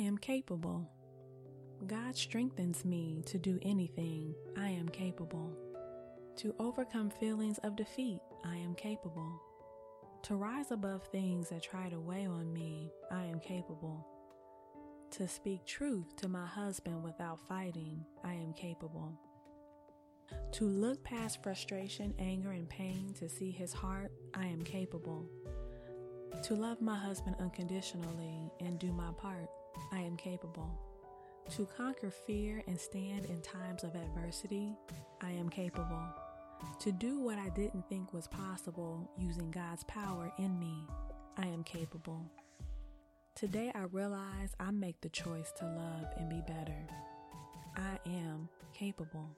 I am capable. God strengthens me to do anything. I am capable. To overcome feelings of defeat, I am capable. To rise above things that try to weigh on me, I am capable. To speak truth to my husband without fighting, I am capable. To look past frustration, anger, and pain to see his heart, I am capable. To love my husband unconditionally and do my part, I am capable. To conquer fear and stand in times of adversity, I am capable. To do what I didn't think was possible using God's power in me, I am capable. Today I realize I make the choice to love and be better. I am capable.